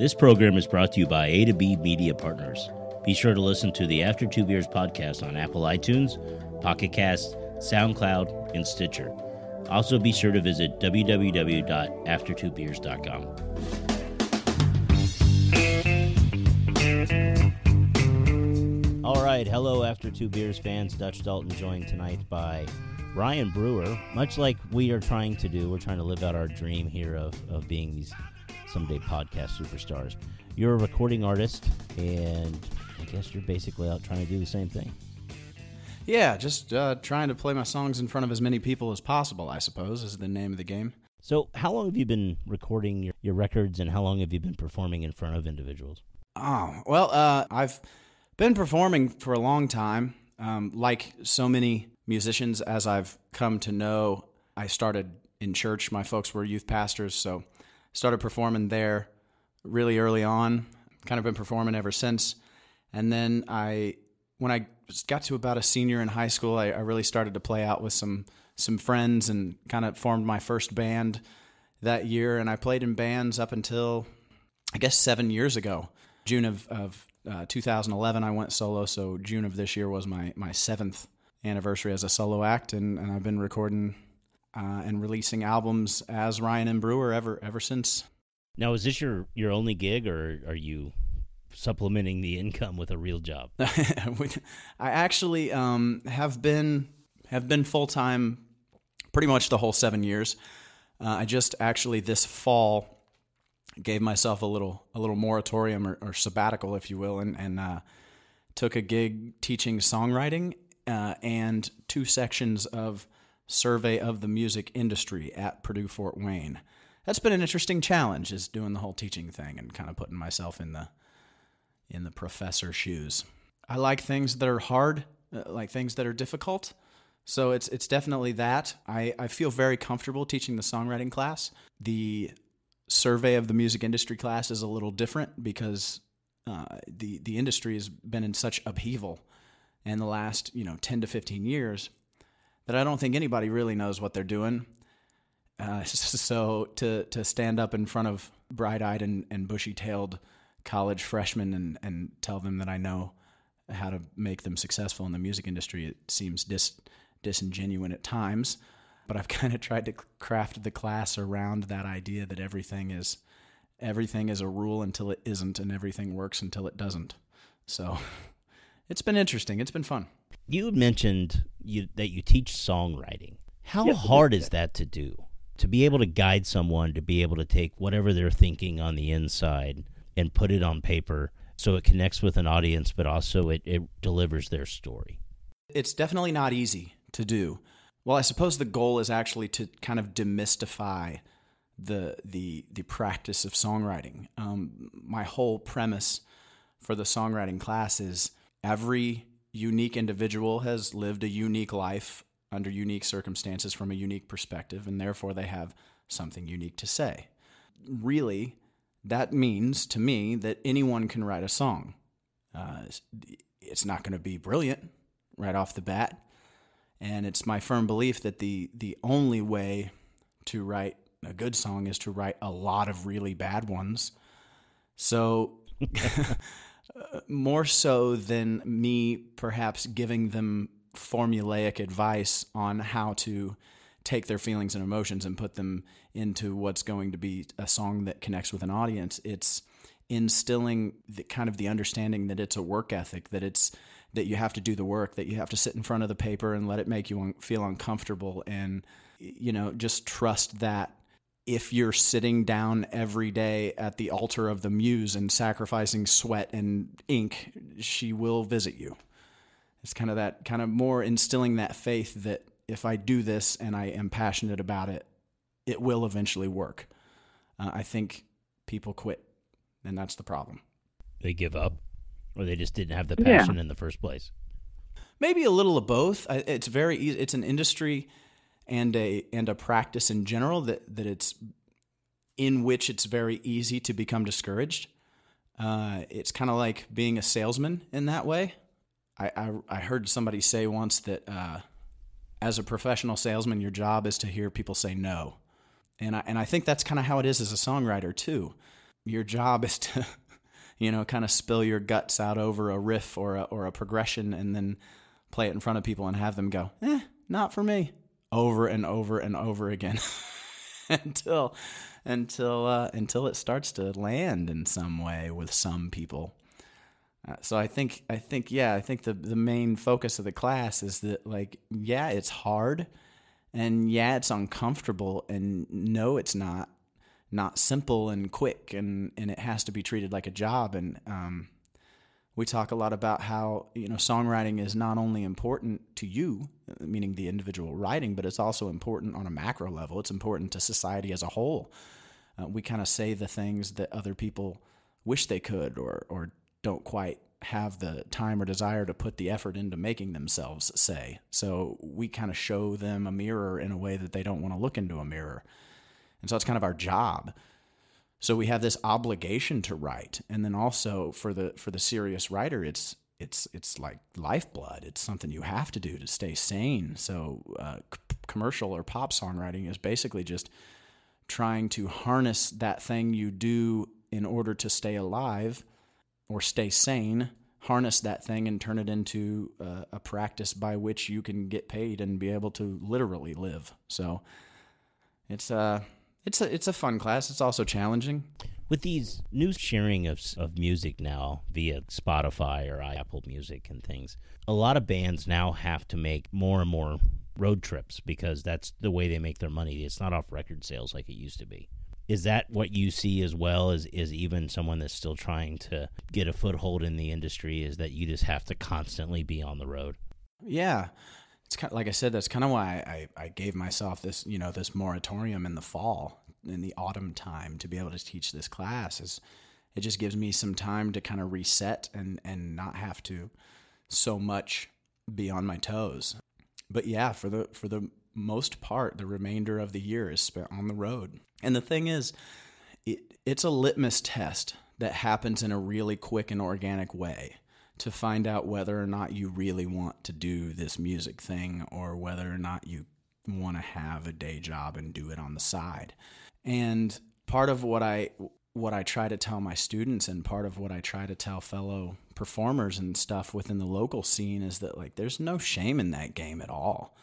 This program is brought to you by A to B Media Partners. Be sure to listen to the After Two Beers podcast on Apple iTunes, Pocket Cast, SoundCloud, and Stitcher. Also, be sure to visit www.after2beers.com. All right, hello, After Two Beers fans. Dutch Dalton joined tonight by Ryan Brewer. Much like we are trying to do, we're trying to live out our dream here of, of being these someday podcast superstars. You're a recording artist, and I guess you're basically out trying to do the same thing. Yeah, just uh, trying to play my songs in front of as many people as possible, I suppose, is the name of the game. So, how long have you been recording your, your records, and how long have you been performing in front of individuals? Oh, well, uh, I've been performing for a long time. Um, like so many musicians, as I've come to know, I started in church. My folks were youth pastors, so started performing there really early on. Kind of been performing ever since. And then I, when I got to about a senior in high school, I, I really started to play out with some some friends and kind of formed my first band that year. And I played in bands up until I guess seven years ago, June of, of uh, 2011. I went solo, so June of this year was my my seventh anniversary as a solo act, and, and I've been recording uh, and releasing albums as Ryan and Brewer ever ever since. Now, is this your your only gig, or are you supplementing the income with a real job? I actually um, have been have been full time pretty much the whole seven years. Uh, I just actually this fall gave myself a little a little moratorium or, or sabbatical, if you will, and and uh, took a gig teaching songwriting uh, and two sections of survey of the music industry at Purdue Fort Wayne. That's been an interesting challenge, is doing the whole teaching thing and kind of putting myself in the in the professor shoes. I like things that are hard, uh, like things that are difficult. So it's it's definitely that. I, I feel very comfortable teaching the songwriting class. The survey of the music industry class is a little different because uh, the the industry has been in such upheaval in the last you know 10 to 15 years that I don't think anybody really knows what they're doing. Uh, so to to stand up in front of bright eyed and, and bushy tailed college freshmen and, and tell them that I know how to make them successful in the music industry, it seems dis, disingenuous at times. But I've kind of tried to craft the class around that idea that everything is everything is a rule until it isn't, and everything works until it doesn't. So it's been interesting. It's been fun. You mentioned you, that you teach songwriting. How yes, hard is that to do? To be able to guide someone to be able to take whatever they're thinking on the inside and put it on paper so it connects with an audience, but also it, it delivers their story. It's definitely not easy to do. Well, I suppose the goal is actually to kind of demystify the the the practice of songwriting. Um, my whole premise for the songwriting class is every unique individual has lived a unique life under unique circumstances from a unique perspective, and therefore they have something unique to say. Really, that means to me that anyone can write a song. Uh, it's not going to be brilliant right off the bat, and it's my firm belief that the the only way to write a good song is to write a lot of really bad ones. So more so than me perhaps giving them formulaic advice on how to take their feelings and emotions and put them into what's going to be a song that connects with an audience. It's instilling the kind of the understanding that it's a work ethic that it's that you have to do the work that you have to sit in front of the paper and let it make you feel uncomfortable and you know just trust that if you're sitting down every day at the altar of the muse and sacrificing sweat and ink, she will visit you. It's kind of that kind of more instilling that faith that if I do this and I am passionate about it, it will eventually work. Uh, I think people quit, and that's the problem. They give up, or they just didn't have the passion yeah. in the first place. Maybe a little of both. It's very easy. It's an industry and a and a practice in general that that it's in which it's very easy to become discouraged. Uh, it's kind of like being a salesman in that way. I, I, I heard somebody say once that uh, as a professional salesman, your job is to hear people say no, and I and I think that's kind of how it is as a songwriter too. your job is to, you know, kind of spill your guts out over a riff or a, or a progression and then play it in front of people and have them go, eh, not for me, over and over and over again until until uh, until it starts to land in some way with some people. Uh, so I think I think yeah I think the the main focus of the class is that like yeah it's hard and yeah it's uncomfortable and no it's not not simple and quick and and it has to be treated like a job and um, we talk a lot about how you know songwriting is not only important to you meaning the individual writing but it's also important on a macro level it's important to society as a whole uh, we kind of say the things that other people wish they could or or don't quite have the time or desire to put the effort into making themselves say. So we kind of show them a mirror in a way that they don't want to look into a mirror. And so it's kind of our job. So we have this obligation to write. And then also for the for the serious writer it's it's it's like lifeblood. It's something you have to do to stay sane. So uh, c- commercial or pop songwriting is basically just trying to harness that thing you do in order to stay alive or stay sane, harness that thing and turn it into uh, a practice by which you can get paid and be able to literally live. So it's uh, it's a it's a fun class. It's also challenging. With these new sharing of of music now via Spotify or Apple Music and things, a lot of bands now have to make more and more road trips because that's the way they make their money. It's not off record sales like it used to be is that what you see as well as is even someone that's still trying to get a foothold in the industry is that you just have to constantly be on the road yeah it's kind of, like i said that's kind of why I, I gave myself this you know this moratorium in the fall in the autumn time to be able to teach this class is it just gives me some time to kind of reset and and not have to so much be on my toes but yeah for the for the most part, the remainder of the year is spent on the road. And the thing is, it, it's a litmus test that happens in a really quick and organic way to find out whether or not you really want to do this music thing or whether or not you want to have a day job and do it on the side. And part of what I what I try to tell my students and part of what I try to tell fellow performers and stuff within the local scene is that like there's no shame in that game at all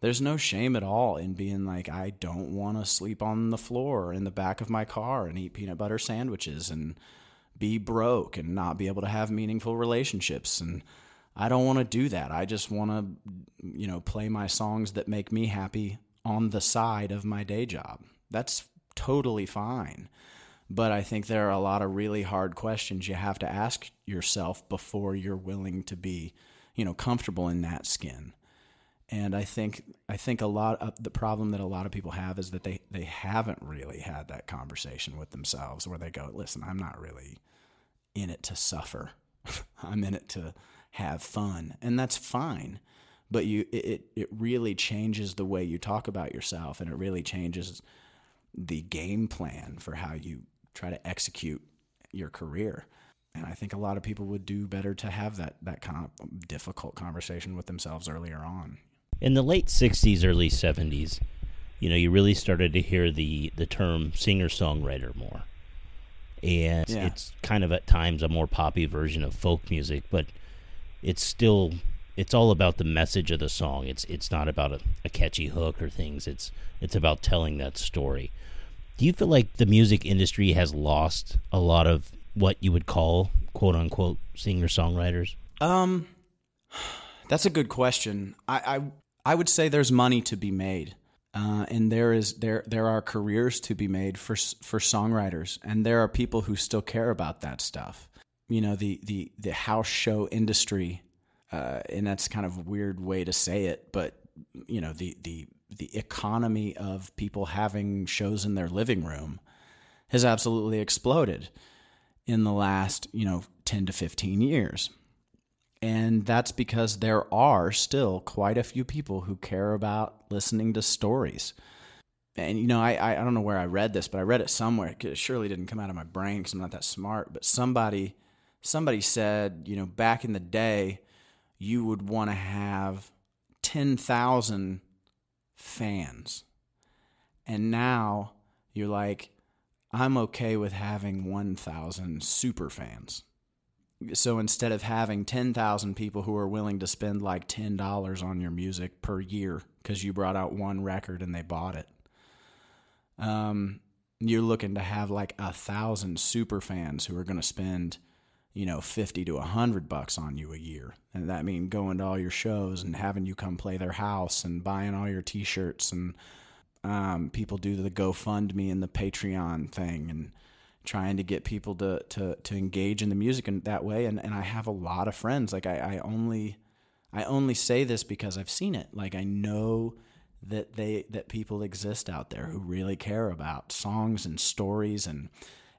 there's no shame at all in being like I don't want to sleep on the floor in the back of my car and eat peanut butter sandwiches and be broke and not be able to have meaningful relationships and I don't want to do that. I just want to you know play my songs that make me happy on the side of my day job. That's totally fine. But I think there are a lot of really hard questions you have to ask yourself before you're willing to be, you know, comfortable in that skin and I think I think a lot of the problem that a lot of people have is that they they haven't really had that conversation with themselves where they go, listen, I'm not really in it to suffer. I'm in it to have fun, and that's fine. But you it it really changes the way you talk about yourself, and it really changes the game plan for how you try to execute your career. And I think a lot of people would do better to have that that kind of difficult conversation with themselves earlier on in the late 60s early 70s you know you really started to hear the the term singer songwriter more. And yeah. it's kind of at times a more poppy version of folk music but it's still it's all about the message of the song. It's it's not about a, a catchy hook or things. It's it's about telling that story. Do you feel like the music industry has lost a lot of what you would call quote unquote singer songwriters um that's a good question. I, I I would say there's money to be made. Uh, and there is there there are careers to be made for for songwriters, and there are people who still care about that stuff. You know, the the the house show industry, uh, and that's kind of a weird way to say it, but you know, the the the economy of people having shows in their living room has absolutely exploded in the last you know ten to fifteen years. And that's because there are still quite a few people who care about listening to stories. And, you know, I, I don't know where I read this, but I read it somewhere. It surely didn't come out of my brain because I'm not that smart. But somebody, somebody said, you know, back in the day, you would want to have 10,000 fans. And now you're like, I'm okay with having 1,000 super fans. So instead of having 10,000 people who are willing to spend like $10 on your music per year because you brought out one record and they bought it, um, you're looking to have like a thousand super fans who are going to spend, you know, 50 to 100 bucks on you a year. And that means going to all your shows and having you come play their house and buying all your t shirts and um, people do the GoFundMe and the Patreon thing and trying to get people to, to, to engage in the music in that way. And, and I have a lot of friends. Like I, I only, I only say this because I've seen it. Like I know that they, that people exist out there who really care about songs and stories and,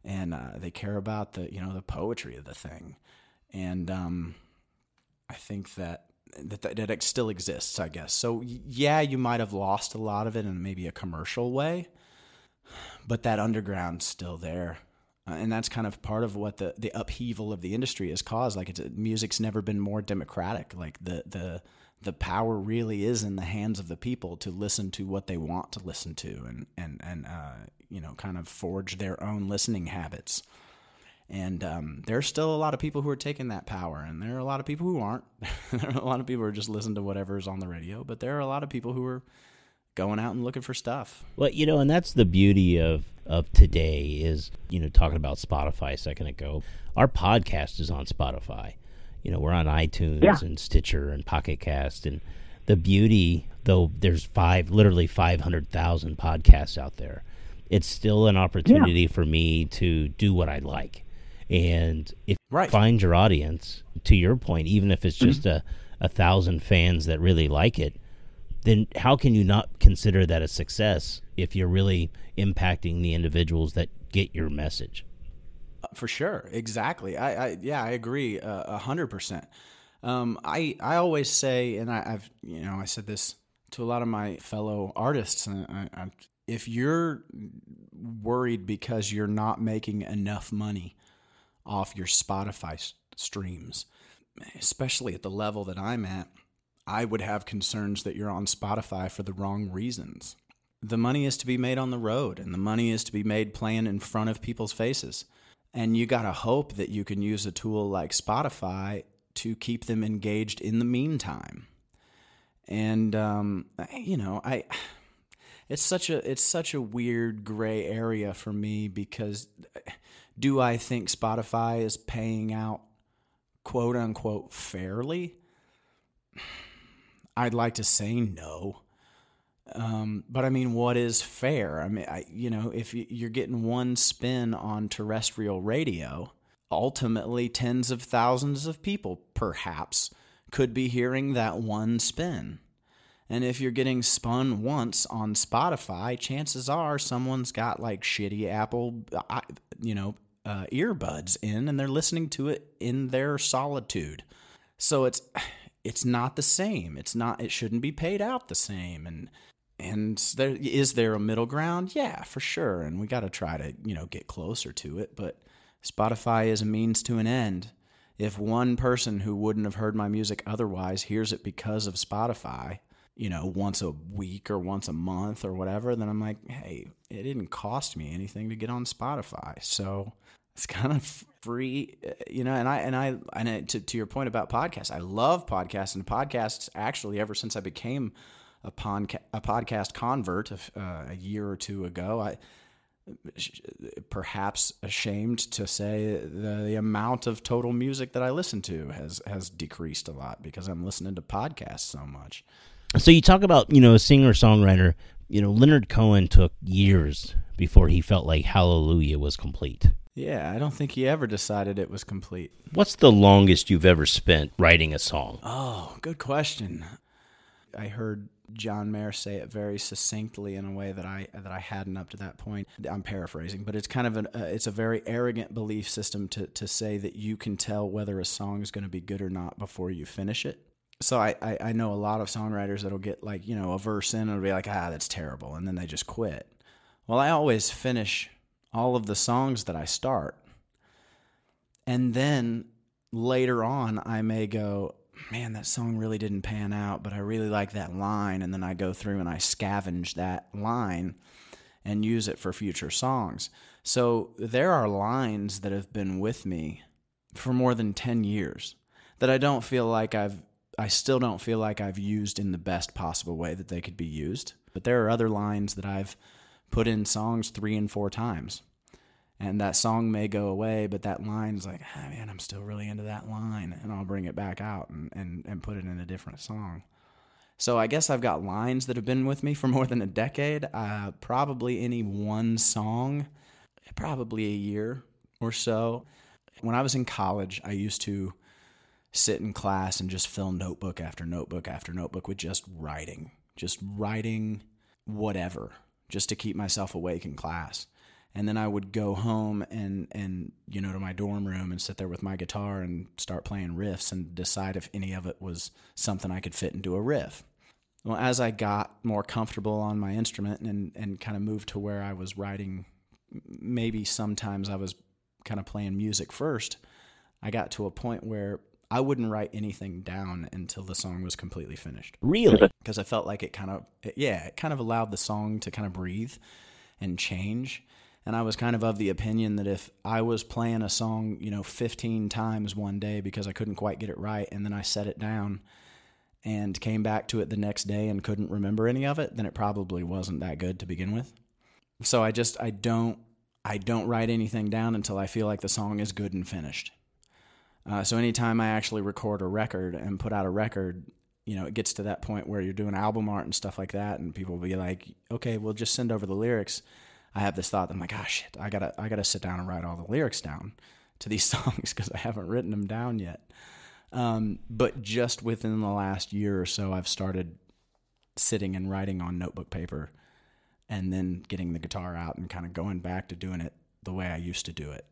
and uh, they care about the, you know, the poetry of the thing. And um, I think that that, that it still exists, I guess. So yeah, you might have lost a lot of it in maybe a commercial way, but that underground's still there. Uh, and that's kind of part of what the, the upheaval of the industry has caused. Like it's music's never been more democratic. Like the the the power really is in the hands of the people to listen to what they want to listen to and and and uh, you know kind of forge their own listening habits. And um, there's still a lot of people who are taking that power, and there are a lot of people who aren't. there are a lot of people who are just listening to whatever's on the radio, but there are a lot of people who are going out and looking for stuff. Well, you know, and that's the beauty of of today is you know talking about Spotify a second ago. Our podcast is on Spotify. You know, we're on iTunes yeah. and Stitcher and Pocket Cast, and the beauty though there's five literally five hundred thousand podcasts out there. It's still an opportunity yeah. for me to do what I like and if right. you find your audience, to your point, even if it's just mm-hmm. a, a thousand fans that really like it, then how can you not consider that a success if you're really impacting the individuals that get your message? Uh, for sure, exactly. I, I yeah, I agree uh, a hundred percent. Um, I I always say, and I, have you know I said this to a lot of my fellow artists. I, I, if you're worried because you're not making enough money off your Spotify streams, especially at the level that I'm at, I would have concerns that you're on Spotify for the wrong reasons. The money is to be made on the road, and the money is to be made playing in front of people's faces. And you got to hope that you can use a tool like Spotify to keep them engaged in the meantime. And um, you know, I it's such a it's such a weird gray area for me because do I think Spotify is paying out quote unquote fairly? I'd like to say no. Um, but I mean, what is fair? I mean, I, you know, if you're getting one spin on terrestrial radio, ultimately tens of thousands of people perhaps could be hearing that one spin. And if you're getting spun once on Spotify, chances are someone's got like shitty Apple, you know, uh, earbuds in and they're listening to it in their solitude. So it's it's not the same. It's not. It shouldn't be paid out the same. And and there is there a middle ground? Yeah, for sure. And we got to try to you know get closer to it. But Spotify is a means to an end. If one person who wouldn't have heard my music otherwise hears it because of Spotify, you know, once a week or once a month or whatever, then I'm like, hey, it didn't cost me anything to get on Spotify. So it's kind of free, uh, you know. And I and I and I, to to your point about podcasts, I love podcasts and podcasts. Actually, ever since I became a podca- a podcast convert uh, a year or two ago, I perhaps ashamed to say the, the, amount of total music that I listen to has has decreased a lot because I'm listening to podcasts so much. So you talk about you know a singer songwriter. You know Leonard Cohen took years before he felt like Hallelujah was complete. Yeah, I don't think he ever decided it was complete. What's the longest you've ever spent writing a song? Oh, good question. I heard John Mayer say it very succinctly in a way that I that I hadn't up to that point. I'm paraphrasing, but it's kind of an uh, it's a very arrogant belief system to to say that you can tell whether a song is going to be good or not before you finish it. So I, I, I know a lot of songwriters that'll get like you know a verse in and be like ah that's terrible and then they just quit. Well, I always finish all of the songs that I start. And then later on, I may go, man, that song really didn't pan out, but I really like that line. And then I go through and I scavenge that line and use it for future songs. So there are lines that have been with me for more than 10 years that I don't feel like I've I still don't feel like I've used in the best possible way that they could be used. But there are other lines that I've put in songs 3 and 4 times. And that song may go away, but that line's like, ah, man, I'm still really into that line. And I'll bring it back out and, and, and put it in a different song. So I guess I've got lines that have been with me for more than a decade. Uh, probably any one song, probably a year or so. When I was in college, I used to sit in class and just fill notebook after notebook after notebook with just writing, just writing whatever, just to keep myself awake in class. And then I would go home and and you know to my dorm room and sit there with my guitar and start playing riffs and decide if any of it was something I could fit into a riff. Well, as I got more comfortable on my instrument and, and kind of moved to where I was writing, maybe sometimes I was kind of playing music first, I got to a point where I wouldn't write anything down until the song was completely finished. Really? Because I felt like it kind of, yeah, it kind of allowed the song to kind of breathe and change. And I was kind of of the opinion that if I was playing a song, you know, 15 times one day because I couldn't quite get it right, and then I set it down, and came back to it the next day and couldn't remember any of it, then it probably wasn't that good to begin with. So I just I don't I don't write anything down until I feel like the song is good and finished. Uh, so anytime I actually record a record and put out a record, you know, it gets to that point where you're doing album art and stuff like that, and people will be like, "Okay, we'll just send over the lyrics." I have this thought. I'm like, "Ah, shit! I gotta I gotta sit down and write all the lyrics down to these songs because I haven't written them down yet." Um, but just within the last year or so, I've started sitting and writing on notebook paper and then getting the guitar out and kind of going back to doing it the way I used to do it.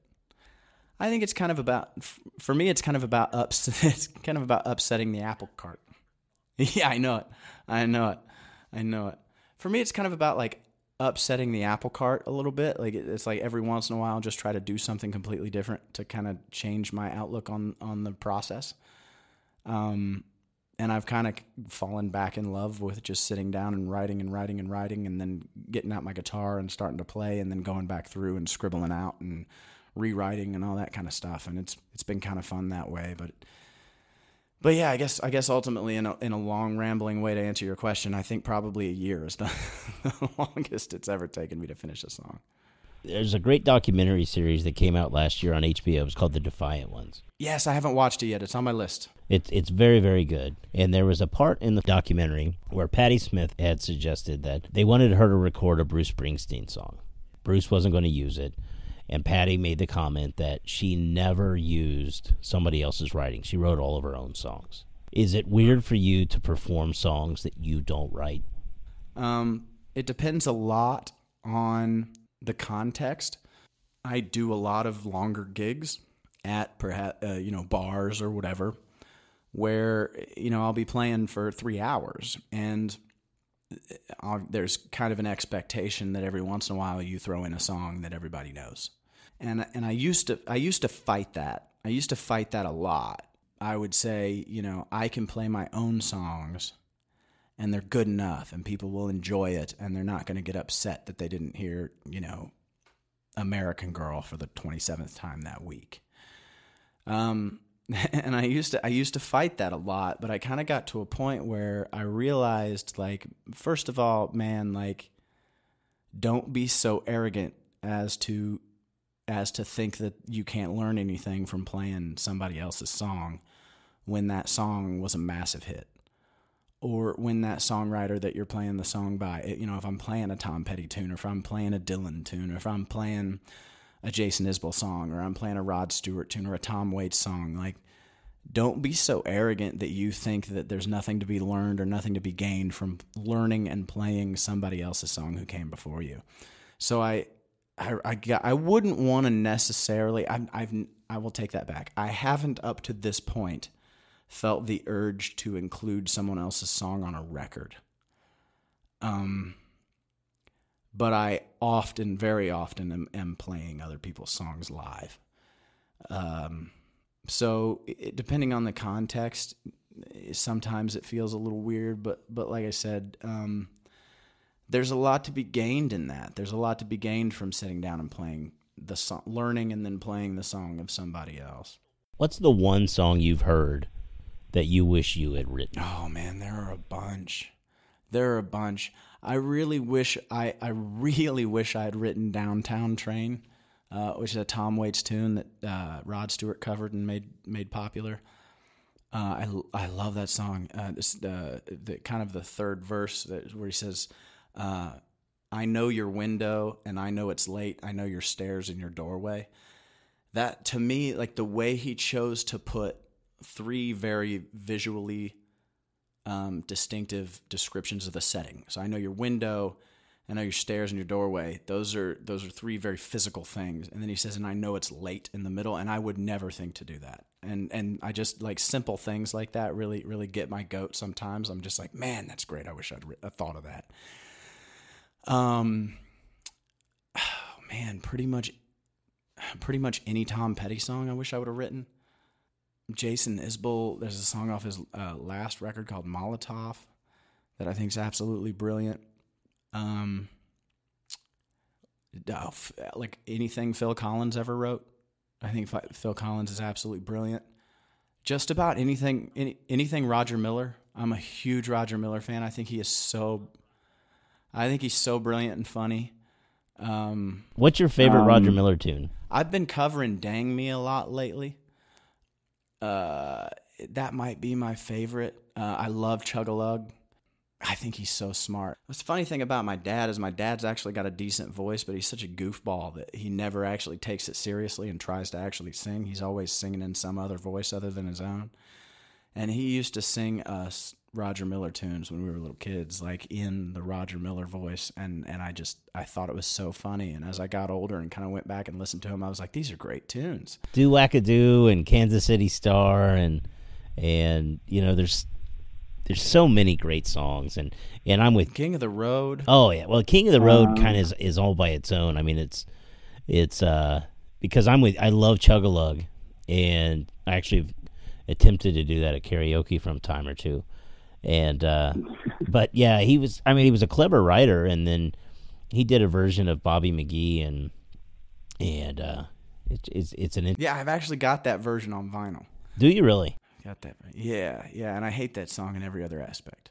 I think it's kind of about, for me, it's kind of about ups, it's kind of about upsetting the apple cart. yeah, I know it. I know it. I know it. For me, it's kind of about like upsetting the apple cart a little bit. Like it's like every once in a while, just try to do something completely different to kind of change my outlook on on the process. Um, and I've kind of fallen back in love with just sitting down and writing and writing and writing, and then getting out my guitar and starting to play, and then going back through and scribbling out and rewriting and all that kind of stuff. And it's it's been kind of fun that way, but. But yeah, I guess I guess ultimately, in a, in a long rambling way to answer your question, I think probably a year is the, the longest it's ever taken me to finish a song there's a great documentary series that came out last year on HBO. It's called The Defiant Ones. Yes, I haven't watched it yet. It's on my list. It's it's very very good. And there was a part in the documentary where Patti Smith had suggested that they wanted her to record a Bruce Springsteen song. Bruce wasn't going to use it, and Patti made the comment that she never used somebody else's writing. She wrote all of her own songs. Is it weird for you to perform songs that you don't write? Um, it depends a lot on the context, I do a lot of longer gigs at perhaps uh, you know bars or whatever, where you know I'll be playing for three hours, and I'll, there's kind of an expectation that every once in a while you throw in a song that everybody knows, and and I used to I used to fight that. I used to fight that a lot. I would say, you know, I can play my own songs and they're good enough and people will enjoy it and they're not going to get upset that they didn't hear, you know, American Girl for the 27th time that week. Um, and I used to I used to fight that a lot, but I kind of got to a point where I realized like first of all, man, like don't be so arrogant as to as to think that you can't learn anything from playing somebody else's song when that song was a massive hit or when that songwriter that you're playing the song by, you know, if I'm playing a Tom Petty tune, or if I'm playing a Dylan tune, or if I'm playing a Jason Isbell song, or I'm playing a Rod Stewart tune, or a Tom Waits song, like, don't be so arrogant that you think that there's nothing to be learned or nothing to be gained from learning and playing somebody else's song who came before you. So I, I, I, I wouldn't want to necessarily. I, I've, I will take that back. I haven't up to this point felt the urge to include someone else's song on a record. Um, but I often, very often, am, am playing other people's songs live. Um, so it, depending on the context, sometimes it feels a little weird. But but like I said, um, there's a lot to be gained in that. There's a lot to be gained from sitting down and playing the song, learning and then playing the song of somebody else. What's the one song you've heard that you wish you had written? Oh man, there are a bunch. There are a bunch. I really wish I I really wish I had written Downtown Train, uh, which is a Tom Waits tune that uh, Rod Stewart covered and made made popular. Uh, I, I love that song. Uh, this uh, the kind of the third verse that, where he says, uh, "I know your window and I know it's late. I know your stairs and your doorway." That to me, like the way he chose to put three very visually um, distinctive descriptions of the setting. So I know your window, I know your stairs and your doorway. Those are those are three very physical things. And then he says, and I know it's late in the middle, and I would never think to do that. And and I just like simple things like that really really get my goat. Sometimes I'm just like, man, that's great. I wish I'd re- thought of that. Um, oh, man, pretty much, pretty much any Tom Petty song I wish I would have written. Jason Isbell, there's a song off his uh, last record called Molotov that I think is absolutely brilliant. Um, oh, like anything Phil Collins ever wrote, I think Phil Collins is absolutely brilliant. Just about anything, any, anything Roger Miller. I'm a huge Roger Miller fan. I think he is so, I think he's so brilliant and funny. Um, What's your favorite um, Roger Miller tune? I've been covering "Dang Me" a lot lately. Uh, that might be my favorite. Uh, I love Chug-a-Lug. I think he's so smart. What's the funny thing about my dad is my dad's actually got a decent voice, but he's such a goofball that he never actually takes it seriously and tries to actually sing. He's always singing in some other voice other than his own. And he used to sing us Roger Miller tunes when we were little kids, like in the Roger Miller voice. And, and I just, I thought it was so funny. And as I got older and kind of went back and listened to him, I was like, these are great tunes. Do Wackadoo and Kansas City Star and, and, you know, there's, there's so many great songs and, and I'm with King of the Road. Oh yeah. Well, King of the Road um, kind of is, is all by its own. I mean, it's, it's, uh, because I'm with, I love Chug-a-Lug and I actually attempted to do that at karaoke from time or two and uh, but yeah, he was. I mean, he was a clever writer, and then he did a version of Bobby McGee, and and uh, it, it's it's an yeah. I've actually got that version on vinyl. Do you really? Got that? Yeah, yeah. And I hate that song in every other aspect.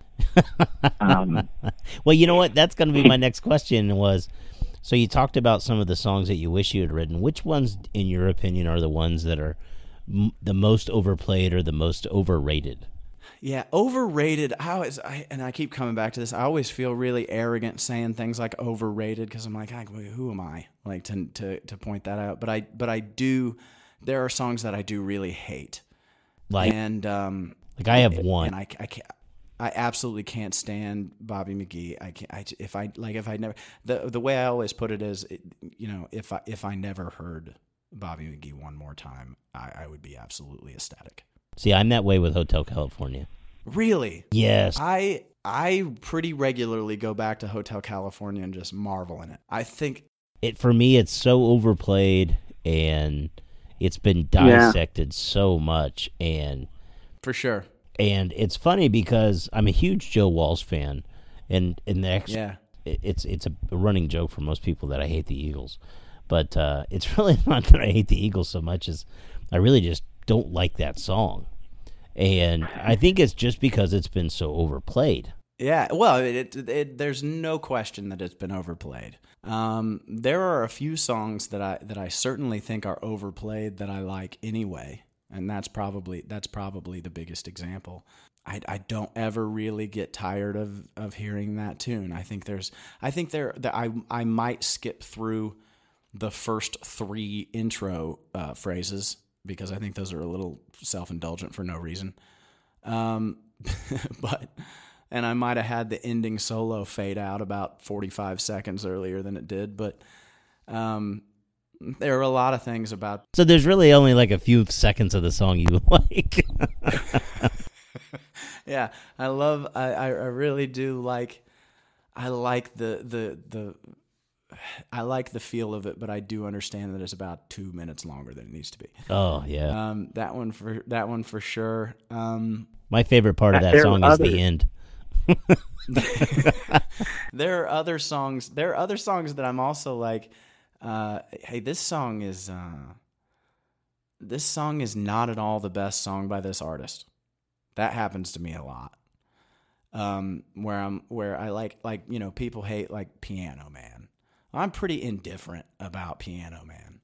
um, well, you know what? That's going to be my next question. Was so you talked about some of the songs that you wish you had written. Which ones, in your opinion, are the ones that are m- the most overplayed or the most overrated? Yeah, overrated. I always, I, and I keep coming back to this. I always feel really arrogant saying things like overrated because I'm like, who am I like to, to to point that out? But I but I do. There are songs that I do really hate. Like and um, like I have one, and I I can't. I absolutely can't stand Bobby McGee. I can't. I, if I like, if I never the the way I always put it is, you know, if I if I never heard Bobby McGee one more time, I, I would be absolutely ecstatic. See, I'm that way with Hotel California. Really? Yes. I I pretty regularly go back to Hotel California and just marvel in it. I think it for me it's so overplayed and it's been dissected yeah. so much and for sure. And it's funny because I'm a huge Joe Walsh fan and and the ex- yeah. it's it's a running joke for most people that I hate the Eagles. But uh, it's really not that I hate the Eagles so much as I really just don't like that song. And I think it's just because it's been so overplayed. Yeah, well, it, it, it, there's no question that it's been overplayed. Um, there are a few songs that I that I certainly think are overplayed that I like anyway, and that's probably that's probably the biggest example. I, I don't ever really get tired of, of hearing that tune. I think there's I think there that I I might skip through the first three intro uh, phrases because I think those are a little self indulgent for no reason. Um, but and I might have had the ending solo fade out about 45 seconds earlier than it did, but um, there are a lot of things about. So there's really only like a few seconds of the song you like. yeah, I love. I I really do like. I like the the the I like the feel of it, but I do understand that it's about two minutes longer than it needs to be. Oh yeah, um, that one for that one for sure. Um, My favorite part of that song is the end. there are other songs. There are other songs that I'm also like. Uh, hey, this song is uh, this song is not at all the best song by this artist. That happens to me a lot. Um, where I'm where I like like you know people hate like Piano Man. I'm pretty indifferent about Piano Man.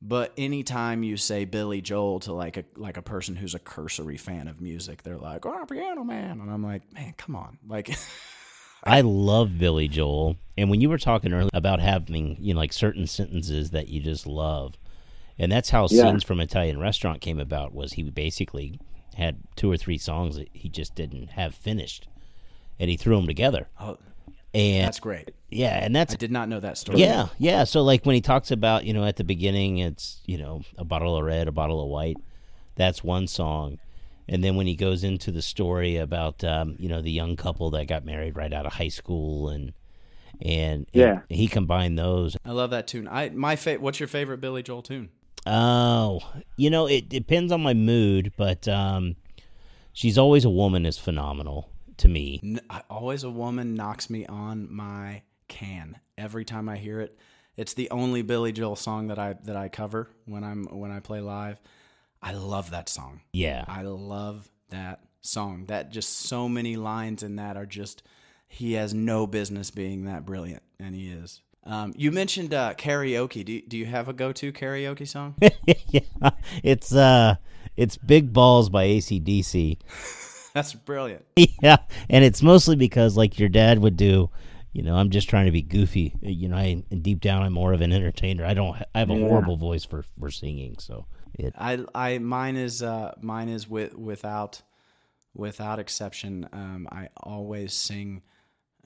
But anytime you say Billy Joel to like a like a person who's a cursory fan of music, they're like, "Oh, Piano Man," and I'm like, "Man, come on!" Like, I love Billy Joel, and when you were talking earlier about having you know like certain sentences that you just love, and that's how Yeah. scenes from Italian Restaurant came about. Was he basically had two or three songs that he just didn't have finished, and he threw them together. oh, And that's great. yeah, and that's I did not know that story. yeah, yeah. So like when he talks about you know at the beginning, it's you know a bottle of red, a bottle of white. That's one song, and then when he goes into the story about um, you know the young couple that got married right out of high school and and Yeah. he combined those. I love that tune. I my fa- What's your favorite Billy Joel tune? Oh, you know it depends on my mood, but um, she's always a woman is phenomenal to me. N- always a woman knocks me on my can every time I hear it. It's the only Billy Joel song that I that I cover when I'm when I play live. I love that song. Yeah, I love that song. That just so many lines in that are just he has no business being that brilliant, and he is. Um, you mentioned uh, karaoke. Do do you have a go to karaoke song? yeah. It's uh, it's Big Balls by ACDC. That's brilliant. yeah, and it's mostly because like your dad would do. You know, I'm just trying to be goofy. You know, I deep down I'm more of an entertainer. I don't. I have a Yeah. horrible voice for for singing. So it. I I mine is uh mine is with without without exception. Um, I always sing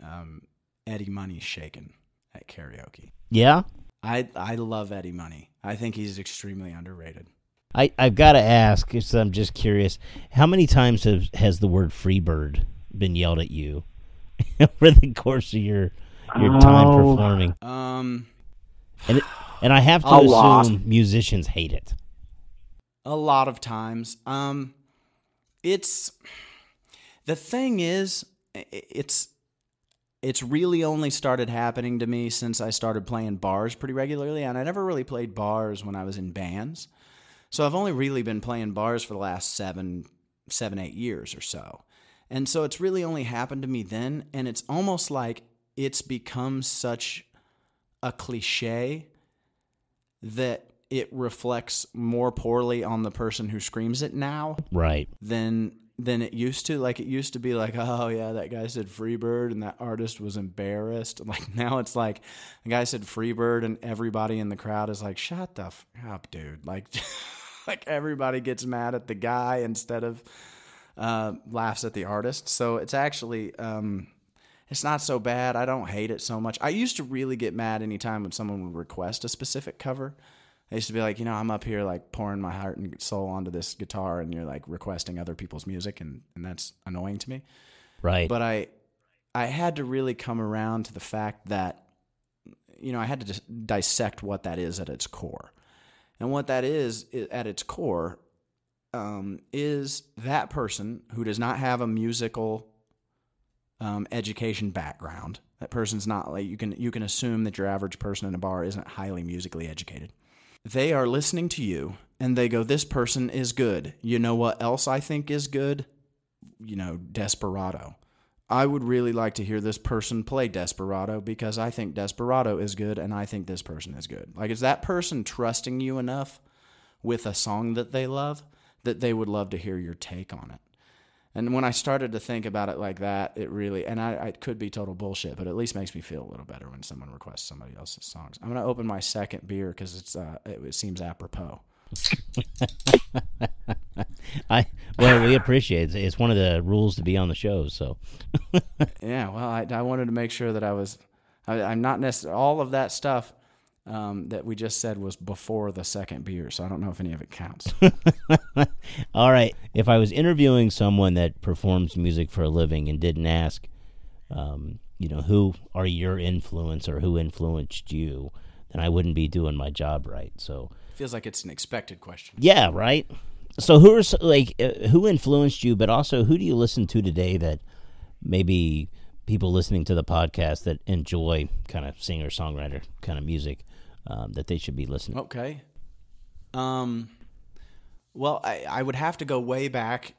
um, Eddie Money Shakin' at karaoke. Yeah, I I love Eddie Money. I think he's extremely underrated. I I've got to ask, because I'm just curious. How many times has has the word "freebird" been yelled at you over the course of your your time Oh. performing? Um, And it, and I have to A lot. assume musicians hate it. a lot of times. Um, it's the thing is, it's it's really only started happening to me since I started playing bars pretty regularly, and I never really played bars when I was in bands. So I've only really been playing bars for the last seven, seven, eight years or so, and so it's really only happened to me then, and it's almost like it's become such a cliche that it reflects more poorly on the person who screams it now Right. than than it used to. Like it used to be like, oh yeah, that guy said Freebird and that artist was embarrassed. Like now it's like the guy said Freebird and everybody in the crowd is like, shut the f- up, dude. Like like everybody gets mad at the guy instead of uh, laughs at the artist. So it's actually um, it's not so bad. I don't hate it so much. I used to really get mad anytime when someone would request a specific cover. I used to be like, you know, I'm up here like pouring my heart and soul onto this guitar, and you're like requesting other people's music, and, and that's annoying to me. Right. But I, I had to really come around to the fact that, you know, I had to dissect what that is at its core, and what that is at its core, um, is that person who does not have a musical um, education background. That person's not like you can you can assume that your average person in a bar isn't highly musically educated. They are listening to you and they go, "This person is good." You know what else I think is good? You know, Desperado. I would really like to hear this person play Desperado because I think Desperado is good and I think this person is good. Like, is that person trusting you enough with a song that they love that they would love to hear your take on it? And when I started to think about it like that, it really, and I, it could be total bullshit, but at least makes me feel a little better when someone requests somebody else's songs. I'm gonna open my second beer because it's uh, it, it seems apropos. We appreciate it. It's one of the rules to be on the show. So Yeah, well, I, I wanted to make sure that I was, I, I'm not necessarily all of that stuff um, that we just said was before the second beer, so I don't know if any of it counts. All right. If I was interviewing someone that performs music for a living and didn't ask, um, you know, who are your influence or who influenced you, then I wouldn't be doing my job right. So, Feels like it's an expected question. yeah, right. So, who's like uh, who influenced you, but also who do you listen to today that maybe people listening to the podcast that enjoy kind of singer songwriter kind of music um, that they should be listening? Okay. Um, well, I, I would have to go way back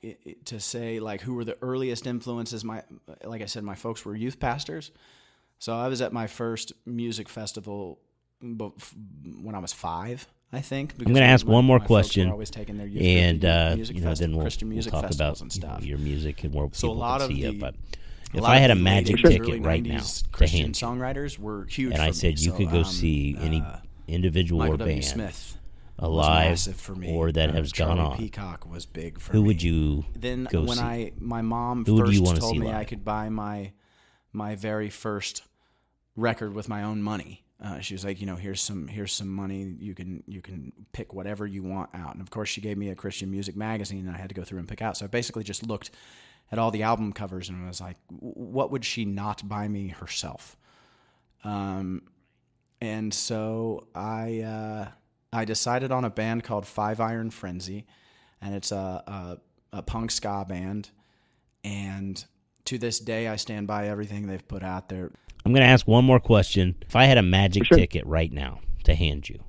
to say like who were the earliest influences. My like I said, my folks were youth pastors, so I was at my first music festival when I was five. I think. I'm going to ask one more question, and uh, you know, then we'll, we'll talk about you know, your music and where so people can see it. But if I had a magic ticket right now to hand songwriters were huge, and I said you so, could go um, see any uh, individual Michael or W. band Smith alive for me. or that uh, has Charlie gone on. Peacock was big for Who me. would you Then go when see? I my mom Who first you told me I could buy my my very first record with my own money. Uh, she was like, you know, here's some here's some money. You can you can pick whatever you want out. And of course, she gave me a Christian music magazine, and I had to go through and pick out. So I basically just looked at all the album covers and was like, what would she not buy me herself? Um, and so I uh, I decided on a band called Five Iron Frenzy, and it's a, a, a punk ska band. And to this day, I stand by everything they've put out there. I'm going to ask one more question. If I had a magic Sure. ticket right now to hand you,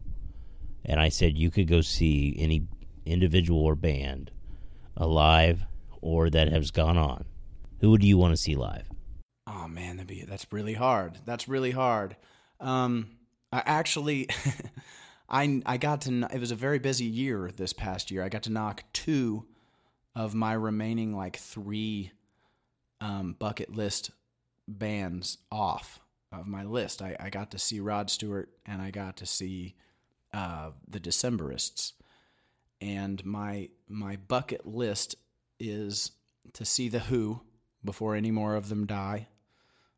and I said you could go see any individual or band alive or that has gone on, who would you want to see live? Oh man, that'd be that's really hard. That's really hard. Um, I actually, I I got to. It was a very busy year this past year. I got to knock two of my remaining like three um, bucket list bands off of my list. I, I got to see Rod Stewart and I got to see uh, the Decemberists. And my my bucket list is to see the Who before any more of them die.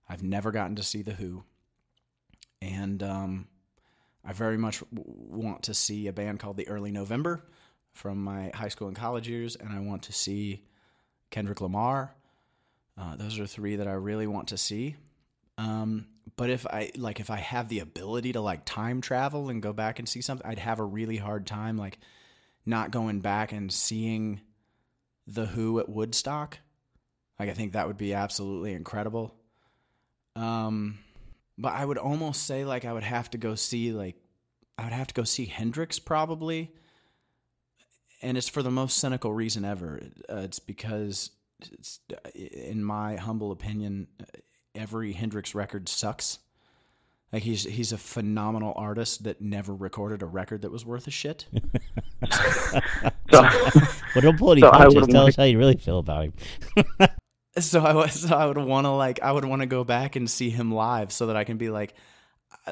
I've never gotten to see the Who, and um, I very much want to see a band called the Early November from my high school and college years, and I want to see Kendrick Lamar. Uh, those are three that I really want to see. Um, but if I like, if I have the ability to like time travel and go back and see something, I'd have a really hard time like not going back and seeing the Who at Woodstock. Like I think that would be absolutely incredible. Um, but I would almost say like I would have to go see like I would have to go see Hendrix probably, and it's for the most cynical reason ever. Uh, it's because, in my humble opinion, every Hendrix record sucks. Like he's he's a phenomenal artist that never recorded a record that was worth a shit. So, Well, don't pull any So punches. Tell like- us how you really feel about him. so I was so I would want to like I would want to go back and see him live so that I can be like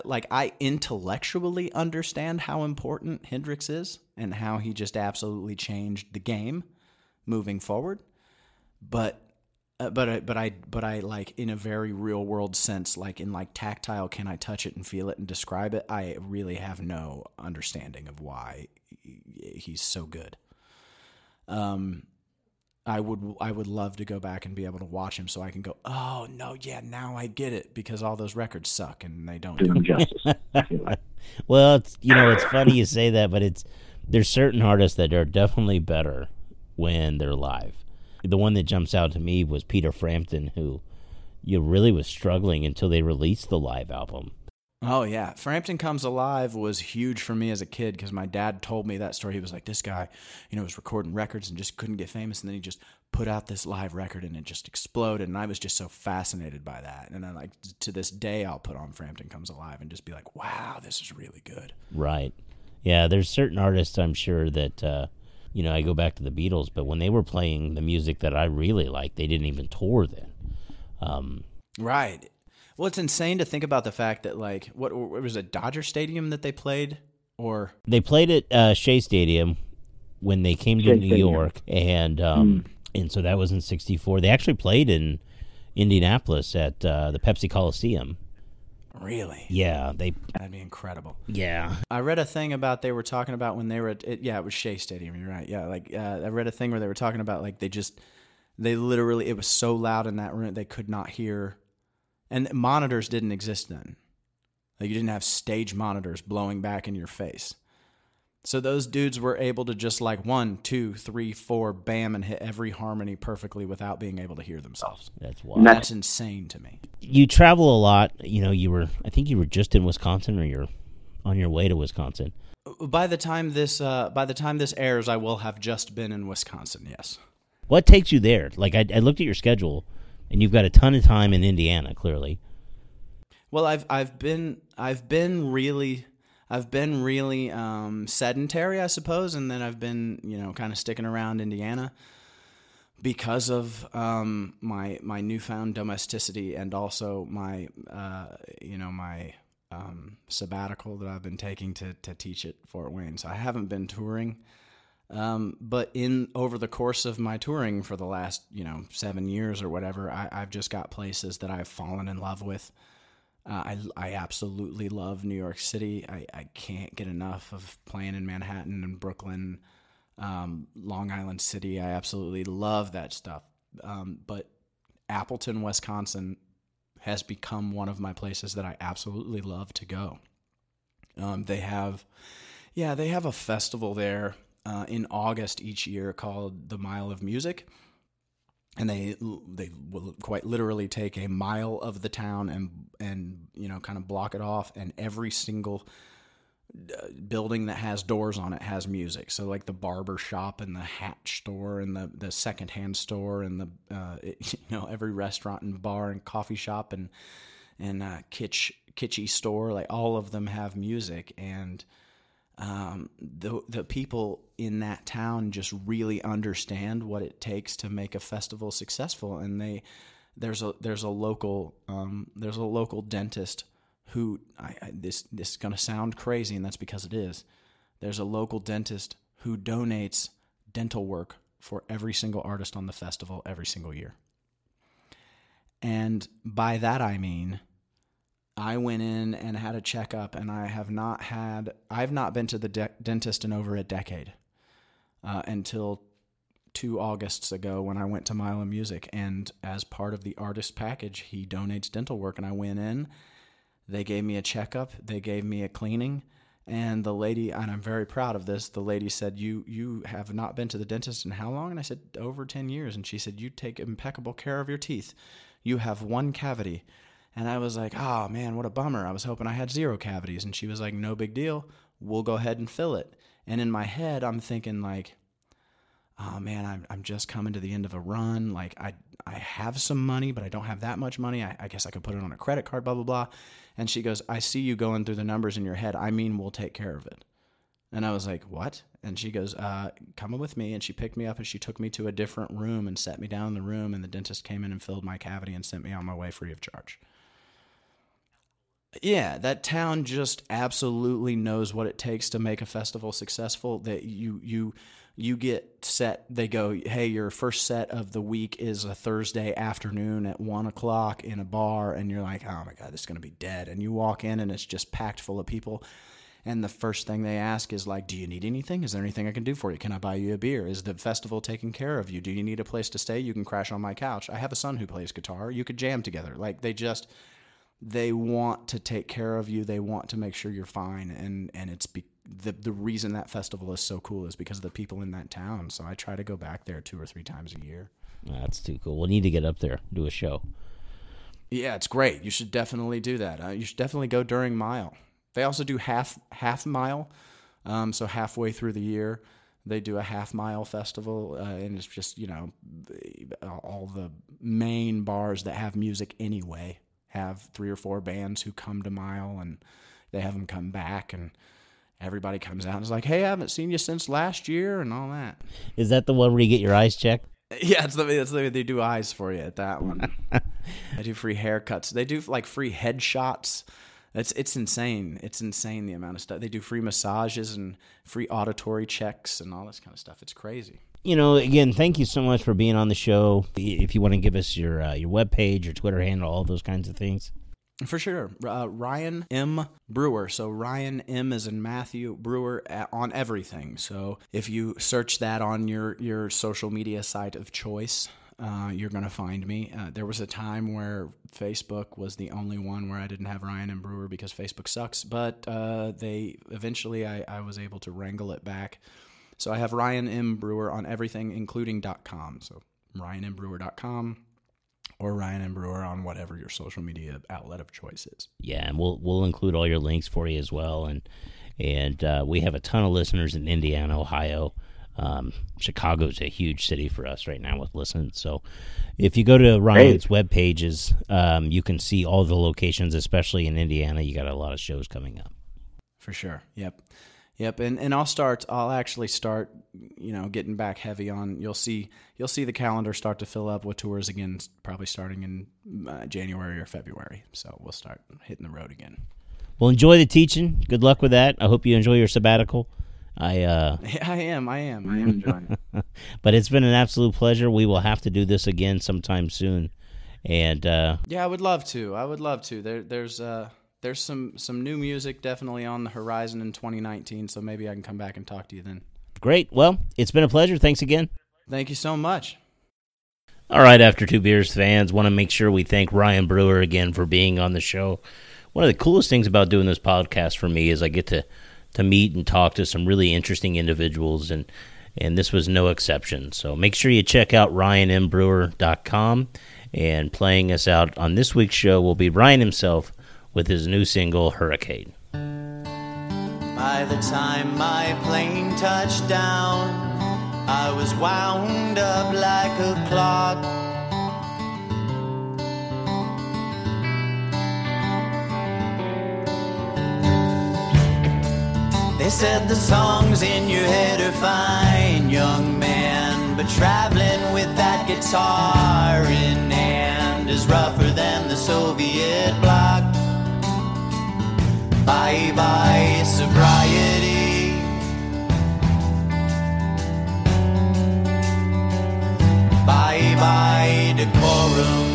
like I intellectually understand how important Hendrix is and how he just absolutely changed the game moving forward but uh, but I, but I but I like in a very real world sense like in like tactile can I touch it and feel it and describe it I really have no understanding of why he's so good um I would I would love to go back and be able to watch him so I can go, oh no, yeah, now I get it because all those records suck and they don't. do Do him justice. I feel like. Well, it's you know it's funny you say that, but it's there's certain artists that are definitely better when they're live. The one that jumps out to me was Peter Frampton, who you really was struggling until they released the live album. Oh yeah, Frampton Comes Alive was huge for me as a kid because my dad told me that story. He was like, this guy, you know, was recording records and just couldn't get famous, and then he just put out this live record and it just exploded, and I was just so fascinated by that. And I like to this day, I'll put on Frampton Comes Alive and just be like, wow, this is really good. Right. Yeah, there's certain artists I'm sure that uh, you know I go back to the Beatles, but when they were playing the music that I really liked, they didn't even tour then. Um, Right. Well, it's insane to think about the fact that like what, what was it, Dodger Stadium that they played, or they played at uh, Shea Stadium when they came to New Stadium. York, and um, and so that was in '64. They actually played in Indianapolis at uh, the Pepsi Coliseum. Really? Yeah, they. That'd be incredible. Yeah, I read a thing about they were talking about when they were at it, yeah it was Shea Stadium you're right yeah like uh, I read a thing where they were talking about like they just they literally it was so loud in that room they could not hear and monitors didn't exist then like you didn't have stage monitors blowing back in your face so those dudes were able to just like one two three four bam and hit every harmony perfectly without being able to hear themselves that's wild. that's- insane to me You travel a lot. You know, you were. I think you were just in Wisconsin, or you're on your way to Wisconsin. By the time this uh, by the time this airs, I will have just been in Wisconsin. Yes. What takes you there? Like I, I looked at your schedule, and you've got a ton of time in Indiana. Clearly, Well, I've I've been I've been really I've been really um, sedentary, I suppose, and then I've been you know kind of sticking around Indiana because of um, my my newfound domesticity and also my uh, you know my um, sabbatical that I've been taking to to teach at Fort Wayne. So I haven't been touring. Um, but in over the course of my touring for the last you know seven years or whatever, I, I've just got places that I've fallen in love with. Uh, I, I absolutely love New York City. I, I can't get enough of playing in Manhattan and Brooklyn, um, Long Island City. I absolutely love that stuff. Um, but Appleton, Wisconsin has become one of my places that I absolutely love to go. Um, they have, yeah, they have a festival there uh, in August each year called the Mile of Music and they they will quite literally take a mile of the town and and you know kind of block it off and every single uh, building that has doors on it has music. So like the barber shop and the hat store and the the secondhand store and the uh, it, you know every restaurant and bar and coffee shop and and uh, kitsch kitschy store like all of them have music. And um, the the people in that town just really understand what it takes to make a festival successful, and they there's a there's a local um, there's a local dentist who I, I, this this is gonna sound crazy, and that's because it is. There's a local dentist who donates dental work for every single artist on the festival every single year, and by that I mean I went in and had a checkup, and I have not had, I've not been to the de- dentist in over a decade uh, until two Augusts ago when I went to Mile of Music. And as part of the artist package, he donates dental work, and I went in. They gave me a checkup, they gave me a cleaning. And the lady, and I'm very proud of this. The lady said, "You you have not been to the dentist in how long?" And I said, "Over ten years." And she said, "You take impeccable care of your teeth. You have one cavity." And I was like, oh man, what a bummer. I was hoping I had zero cavities. And she was like, no big deal. We'll go ahead and fill it. And in my head, I'm thinking, like, oh man, I'm, I'm just coming to the end of a run. Like, I, I have some money, but I don't have that much money. I, I guess I could put it on a credit card, blah, blah, blah. And she goes, I see you going through the numbers in your head. I mean, we'll take care of it. And I was like, what? And she goes, uh, come with me. And she picked me up and she took me to a different room and set me down in the room. And the dentist came in and filled my cavity and sent me on my way free of charge. Yeah, that town just absolutely knows what it takes to make a festival successful. That you you you get set. They go, hey, your first set of the week is a Thursday afternoon at one o'clock in a bar, and you're like, oh my god, this is gonna be dead. And you walk in, and it's just packed full of people. And the first thing they ask is like, "Do you need anything? Is there anything I can do for you? Can I buy you a beer? Is the festival taking care of you? Do you need a place to stay? You can crash on my couch. I have a son who plays guitar. You could jam together." Like they just they want to take care of you. They want to make sure you're fine, and and it's be, the the reason that festival is so cool is because of the people in that town. So I try to go back there two or three times a year. That's too cool. We'll need to get up there, do a show. Yeah, it's great. You should definitely do that. Uh, you should definitely go during mile. They also do half half mile, um, so halfway through the year they do a half mile festival, uh, and it's just you know all the main bars that have music anyway have three or four bands who come to Mile and they have them come back and everybody comes out and is like, "Hey, I haven't seen you since last year" and all that. Is that the one where you get your eyes checked? Yeah, it's the, it's the they do eyes for you at that one. they do free haircuts. They do like free headshots. It's it's insane. It's insane the amount of stuff they do. Free massages and free auditory checks and all this kind of stuff. It's crazy you know, again, thank you so much for being on the show. If you want to give us your uh, your web page, your Twitter handle, all those kinds of things. For sure, uh, Ryan M Brewer. So Ryan M is in Matthew Brewer at, on everything. So if you search that on your your social media site of choice, uh, you're going to find me. Uh, there was a time where Facebook was the only one where I didn't have Ryan M Brewer because Facebook sucks. But uh, they eventually I, I was able to wrangle it back so I have Ryan M. Brewer on everything, including .com. So RyanMBrewer.com or Ryan M Brewer on whatever your social media outlet of choice is. Yeah, and we'll we'll include all your links for you as well. And and uh, we have a ton of listeners in Indiana, Ohio. Um, Chicago's a huge city for us right now with listens. So if you go to Ryan's web pages, um, you can see all the locations, especially in Indiana. You got a lot of shows coming up. For sure. Yep. Yep, and, and I'll start. I'll actually start. You know, getting back heavy on. You'll see. You'll see the calendar start to fill up with tours again. Probably starting in uh, January or February. So we'll start hitting the road again. Well, enjoy the teaching. Good luck with that. I hope you enjoy your sabbatical. I uh, I am. I am. I am enjoying it. but it's been an absolute pleasure. We will have to do this again sometime soon. And uh, yeah, I would love to. I would love to. There, there's uh, there's some some new music definitely on the horizon in 2019. So maybe I can come back and talk to you then. great. Well, it's been a pleasure. Thanks again. Thank you so much. All right, after two beers fans, want to make sure we thank Ryan Brewer again for being on the show. One of the coolest things about doing this podcast for me is I get to to meet and talk to some really interesting individuals and and this was no exception. So make sure you check out ryanmbrewer.com and playing us out on this week's show will be Ryan himself with his new single Hurricane. By the time my plane touched down, I was wound up like a clock. They said the songs in your head are fine, young man, but traveling with that guitar in hand is rougher than the Soviet bloc. Bye bye sobriety. Bye bye decorum.